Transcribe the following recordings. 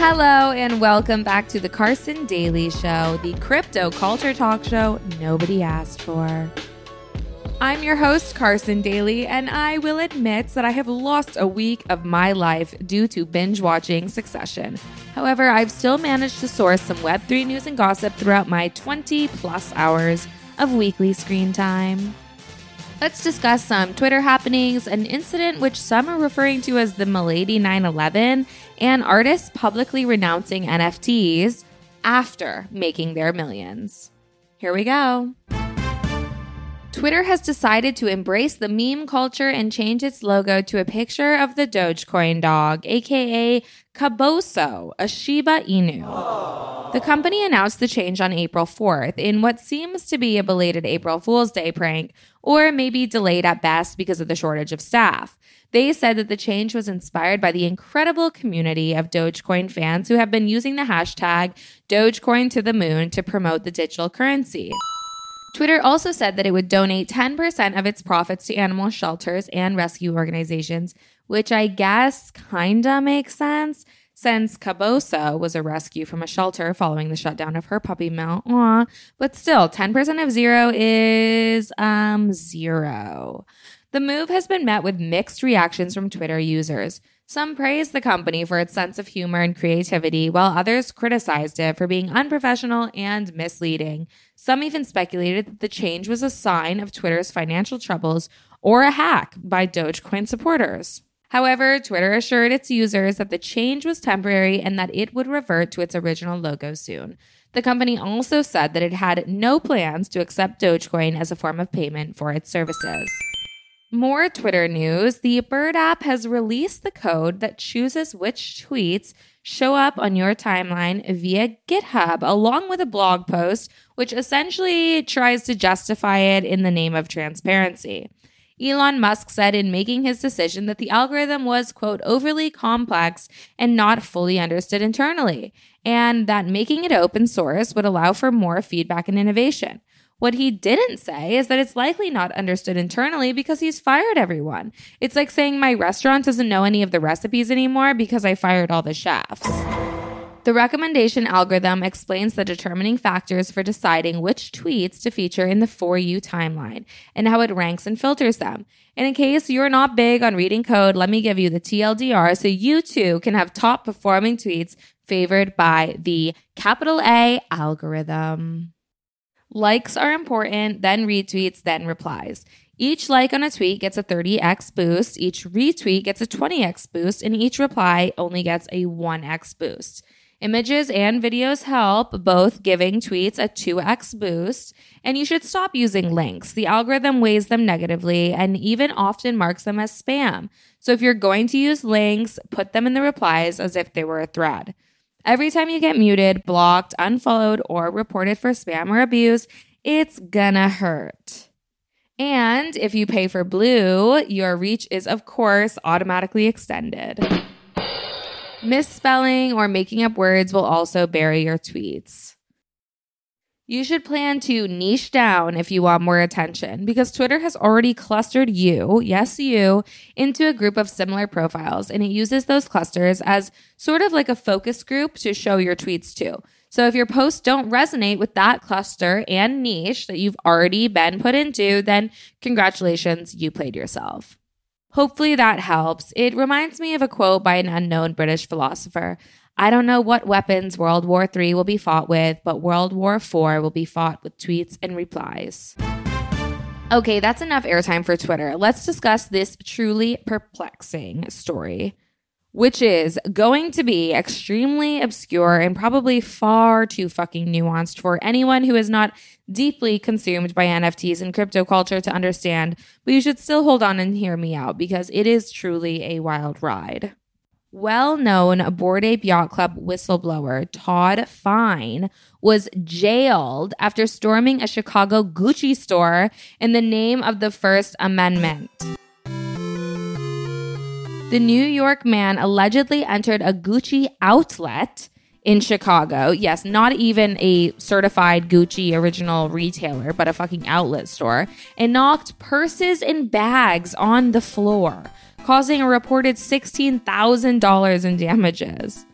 Hello, and welcome back to the Carson Daly Show, the crypto culture talk show nobody asked for. I'm your host, Carson Daly, and I will admit that I have lost a week of my life due to binge watching Succession. However, I've still managed to source some Web3 news and gossip throughout my 20 plus hours of weekly screen time. Let's discuss some Twitter happenings, an incident which some are referring to as the Milady 911, and artists publicly renouncing NFTs after making their millions. Here we go. Twitter has decided to embrace the meme culture and change its logo to a picture of the Dogecoin dog, aka Kabosu, a Shiba Inu. The company announced the change on April 4th in what seems to be a belated April Fool's Day prank, or maybe delayed at best because of the shortage of staff. They said that the change was inspired by the incredible community of Dogecoin fans who have been using the hashtag Dogecoin to the moon to promote the digital currency. Twitter also said that it would donate 10% of its profits to animal shelters and rescue organizations, which I guess kinda makes sense since Kabosu was a rescue from a shelter following the shutdown of her puppy mill. Aw, but still, 10% of zero is um zero. The move has been met with mixed reactions from Twitter users. Some praised the company for its sense of humor and creativity, while others criticized it for being unprofessional and misleading. Some even speculated that the change was a sign of Twitter's financial troubles or a hack by Dogecoin supporters. However, Twitter assured its users that the change was temporary and that it would revert to its original logo soon. The company also said that it had no plans to accept Dogecoin as a form of payment for its services. More Twitter news. The Bird app has released the code that chooses which tweets show up on your timeline via GitHub, along with a blog post, which essentially tries to justify it in the name of transparency. Elon Musk said in making his decision that the algorithm was, quote, overly complex and not fully understood internally, and that making it open source would allow for more feedback and innovation. What he didn't say is that it's likely not understood internally because he's fired everyone. It's like saying my restaurant doesn't know any of the recipes anymore because I fired all the chefs. The recommendation algorithm explains the determining factors for deciding which tweets to feature in the For You timeline and how it ranks and filters them. And in case you're not big on reading code, let me give you the TLDR so you too can have top performing tweets favored by the capital A algorithm. Likes are important, then retweets, then replies. Each like on a tweet gets a 30x boost, each retweet gets a 20x boost, and each reply only gets a 1x boost. Images and videos help, both giving tweets a 2x boost. And you should stop using links. The algorithm weighs them negatively and even often marks them as spam. So if you're going to use links, put them in the replies as if they were a thread. Every time you get muted, blocked, unfollowed, or reported for spam or abuse, it's gonna hurt. And if you pay for Blue, your reach is, of course, automatically extended. Misspelling or making up words will also bury your tweets. You should plan to niche down if you want more attention because Twitter has already clustered you, yes, you, into a group of similar profiles and it uses those clusters as sort of like a focus group to show your tweets to. So if your posts don't resonate with that cluster and niche that you've already been put into, then congratulations, you played yourself. Hopefully that helps. It reminds me of a quote by an unknown British philosopher. I don't know what weapons World War III will be fought with, but World War IV will be fought with tweets and replies. Okay, that's enough airtime for Twitter. Let's discuss this truly perplexing story, which is going to be extremely obscure and probably far too fucking nuanced for anyone who is not deeply consumed by NFTs and crypto culture to understand, but you should still hold on and hear me out because it is truly a wild ride. Well known Bored Ape Yacht Club whistleblower Todd Fine was jailed after storming a Chicago Gucci store in the name of the First Amendment. The New York man allegedly entered a Gucci outlet in Chicago. Yes, not even a certified Gucci original retailer, but a fucking outlet store, and knocked purses and bags on the floor causing a reported $16,000 in damages.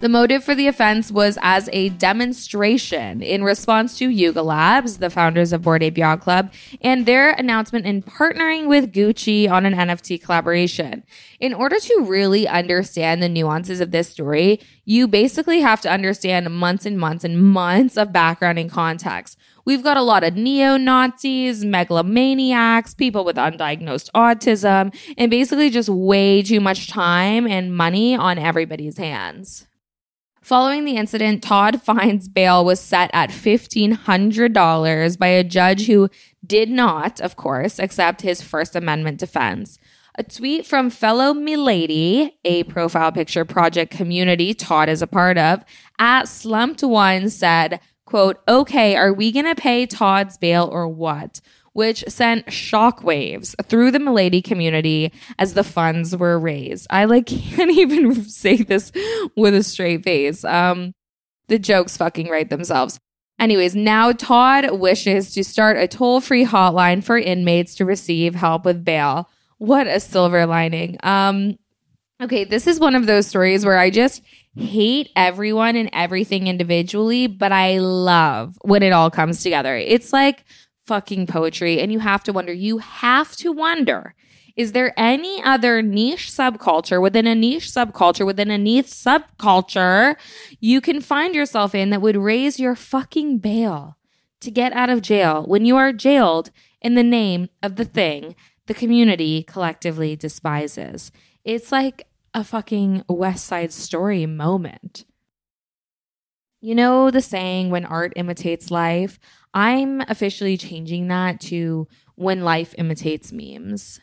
The motive for the offense was as a demonstration in response to Yuga Labs, the founders of Bored Ape Yacht Club, and their announcement in partnering with Gucci on an NFT collaboration. In order to really understand the nuances of this story, you basically have to understand months and months and months of background and context. We've got a lot of neo Nazis, megalomaniacs, people with undiagnosed autism, and basically just way too much time and money on everybody's hands. Following the incident, Todd Fine's bail was set at $1,500 by a judge who did not, of course, accept his First Amendment defense. A tweet from fellow Milady, a profile picture project community Todd is a part of, at Slumped One said, quote, okay, are we going to pay Todd's bail or what? Which sent shockwaves through the Milady community as the funds were raised. I like can't even say this with a straight face. Um, the jokes fucking write themselves. Anyways, now Todd wishes to start a toll free hotline for inmates to receive help with bail. What a silver lining. Um, okay, this is one of those stories where I just hate everyone and everything individually, but I love when it all comes together. It's like fucking poetry. And you have to wonder, you have to wonder, is there any other niche subculture within a niche subculture within a niche subculture you can find yourself in that would raise your fucking bail to get out of jail when you are jailed in the name of the thing the community collectively despises? It's like a fucking West Side Story moment. You know the saying, when art imitates life? I'm officially changing that to when life imitates memes.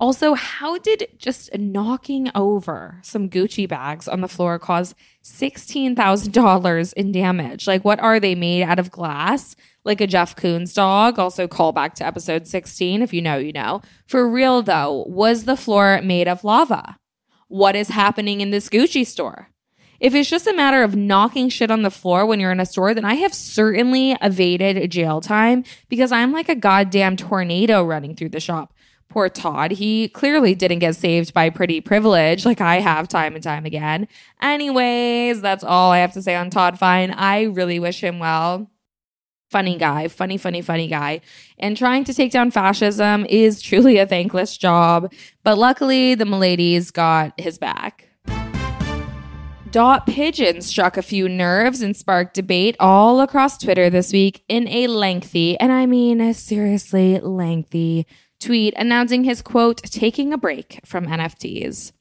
Also, how did just knocking over some Gucci bags on the floor cause $16,000 in damage? Like, what are they made out of glass? Like a Jeff Koons dog? Also, call back to episode 16 if you know, you know. For real though, was the floor made of lava? What is happening in this Gucci store? If it's just a matter of knocking shit on the floor when you're in a store, then I have certainly evaded jail time because I'm like a goddamn tornado running through the shop. Poor Todd. He clearly didn't get saved by pretty privilege like I have time and time again. Anyways, that's all I have to say on Todd Fine. I really wish him well. Funny guy, funny, funny, funny guy. And trying to take down fascism is truly a thankless job. But luckily, the Miladies got his back. Dot Pigeon struck a few nerves and sparked debate all across Twitter this week in a lengthy, and I mean seriously lengthy, tweet announcing his quote, taking a break from NFTs.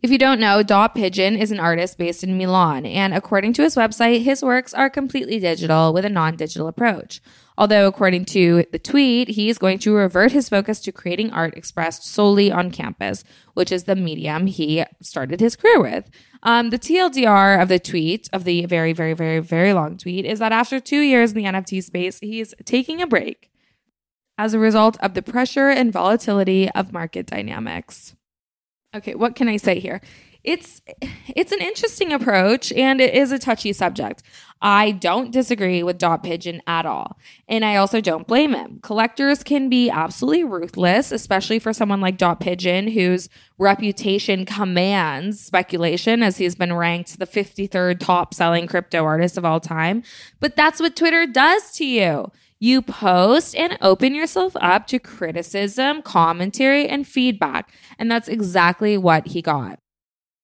If you don't know, Dot Pigeon is an artist based in Milan, and according to his website, his works are completely digital with a non digital approach. Although, according to the tweet, he is going to revert his focus to creating art expressed solely on canvas, which is the medium he started his career with. Um, the TLDR of the tweet, of the very, very, very, very long tweet, is that after two years in the NFT space, he's taking a break as a result of the pressure and volatility of market dynamics. Okay, what can I say here? It's it's an interesting approach and it is a touchy subject. I don't disagree with Dot Pigeon at all. And I also don't blame him. Collectors can be absolutely ruthless, especially for someone like Dot Pigeon, whose reputation commands speculation as he's been ranked the 53rd top selling crypto artist of all time. But that's what Twitter does to you. You post and open yourself up to criticism, commentary, and feedback. And that's exactly what he got.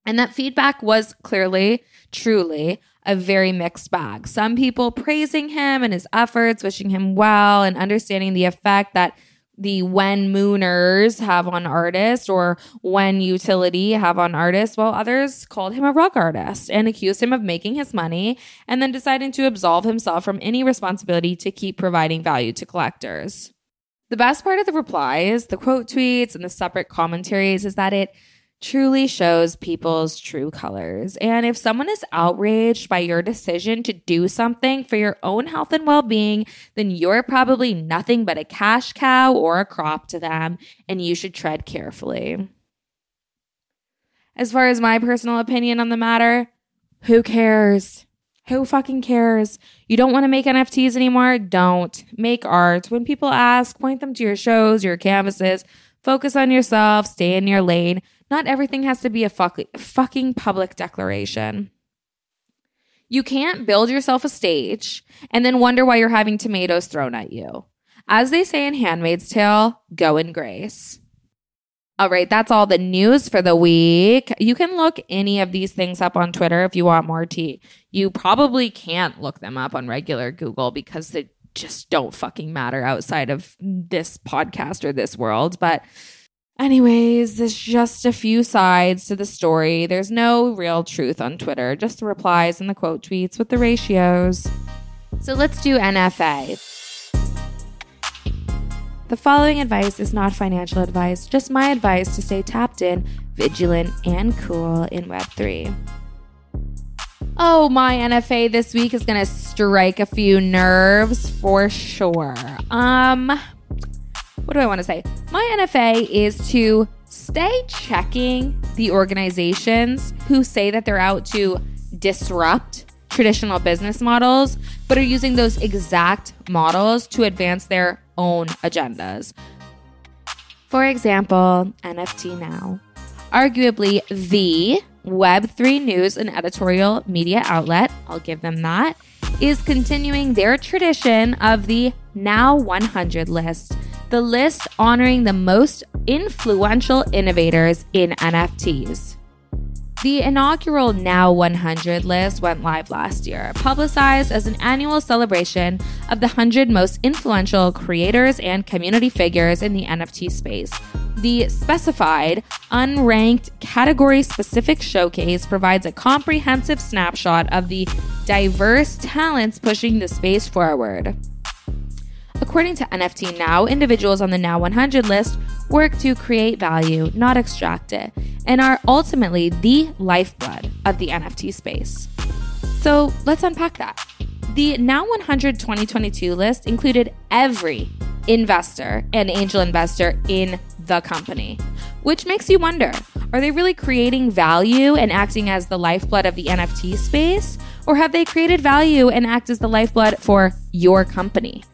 And that feedback was clearly, truly a very mixed bag. Some people praising him and his efforts, wishing him well, and understanding the effect that the when mooners have on artists or when utility have on artists, while others called him a rug artist and accused him of making his money and then deciding to absolve himself from any responsibility to keep providing value to collectors. The best part of the replies, the quote tweets, and the separate commentaries is that it truly shows people's true colors. And if someone is outraged by your decision to do something for your own health and well being, then you're probably nothing but a cash cow or a crop to them, and you should tread carefully. As far as my personal opinion on the matter, who cares? Who fucking cares? You don't want to make NFTs anymore? Don't. Make art. When people ask, point them to your shows, your canvases. Focus on yourself, stay in your lane. Not everything has to be a fuck- fucking public declaration. You can't build yourself a stage and then wonder why you're having tomatoes thrown at you. As they say in Handmaid's Tale, go in grace. All right, that's all the news for the week. You can look any of these things up on Twitter if you want more tea. You probably can't look them up on regular Google because they just don't fucking matter outside of this podcast or this world. But, anyways, there's just a few sides to the story. There's no real truth on Twitter, just the replies and the quote tweets with the ratios. So let's do NFA. The following advice is not financial advice, just my advice to stay tapped in, vigilant, and cool in Web3. Oh, my NFA this week is going to strike a few nerves for sure. Um, what do I want to say? My NFA is to stay checking the organizations who say that they're out to disrupt traditional business models, but are using those exact models to advance their own agendas. For example, NFT Now, arguably the Web3 news and editorial media outlet, I'll give them that, is continuing their tradition of the Now 100 list, the list honoring the most influential innovators in NFTs. The inaugural Now 100 list went live last year, publicized as an annual celebration of the 100 most influential creators and community figures in the NFT space. The specified, unranked, category specific showcase provides a comprehensive snapshot of the diverse talents pushing the space forward. According to NFT Now, individuals on the Now 100 list work to create value, not extract it, and are ultimately the lifeblood of the NFT space. So let's unpack that. The Now 100 2022 list included every investor and angel investor in the company, which makes you wonder are they really creating value and acting as the lifeblood of the NFT space? Or have they created value and act as the lifeblood for your company?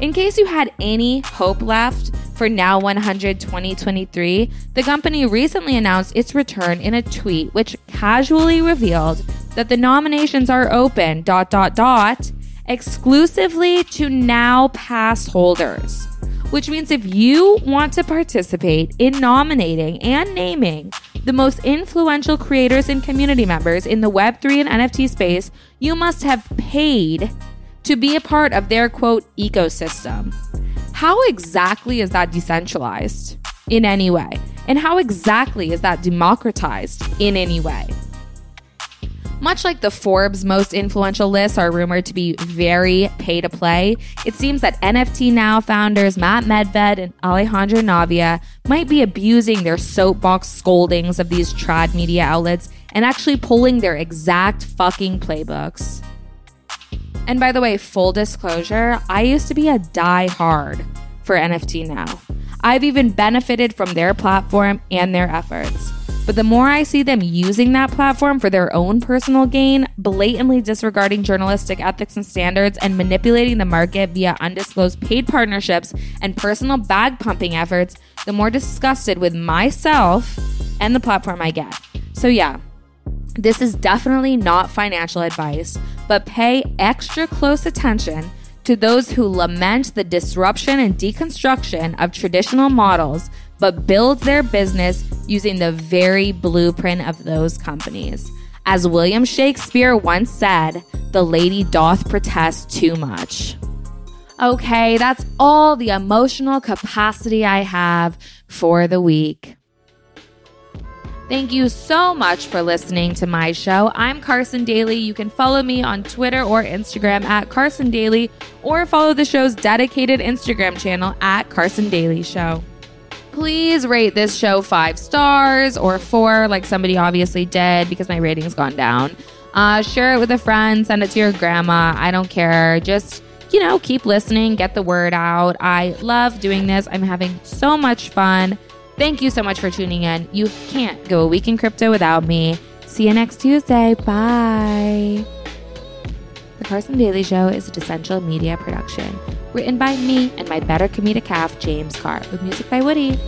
In case you had any hope left for Now 100 2023, the company recently announced its return in a tweet which casually revealed that the nominations are open dot dot dot exclusively to Now Pass holders. Which means if you want to participate in nominating and naming the most influential creators and community members in the Web3 and NFT space, you must have paid to be a part of their quote ecosystem. How exactly is that decentralized in any way? And how exactly is that democratized in any way? Much like the Forbes most influential lists are rumored to be very pay to play, it seems that NFT Now founders Matt Medved and Alejandro Navia might be abusing their soapbox scoldings of these trad media outlets and actually pulling their exact fucking playbooks. And by the way, full disclosure, I used to be a die hard for NFT now. I've even benefited from their platform and their efforts. But the more I see them using that platform for their own personal gain, blatantly disregarding journalistic ethics and standards, and manipulating the market via undisclosed paid partnerships and personal bag pumping efforts, the more disgusted with myself and the platform I get. So, yeah, this is definitely not financial advice, but pay extra close attention to those who lament the disruption and deconstruction of traditional models, but build their business using the very blueprint of those companies. As William Shakespeare once said, the lady doth protest too much. Okay, that's all the emotional capacity I have for the week. Thank you so much for listening to my show. I'm Carson Daly. You can follow me on Twitter or Instagram at Carson Daly or follow the show's dedicated Instagram channel at Carson Daly Show. Please rate this show five stars or four, like somebody obviously did because my rating's gone down. Uh, share it with a friend, send it to your grandma. I don't care. Just, you know, keep listening, get the word out. I love doing this. I'm having so much fun. Thank you so much for tuning in. You can't go a week in crypto without me. See you next Tuesday. Bye. The Carson Daly Show is a Decentral Media production, written by me and my better comedic half, James Carr, with music by Woody.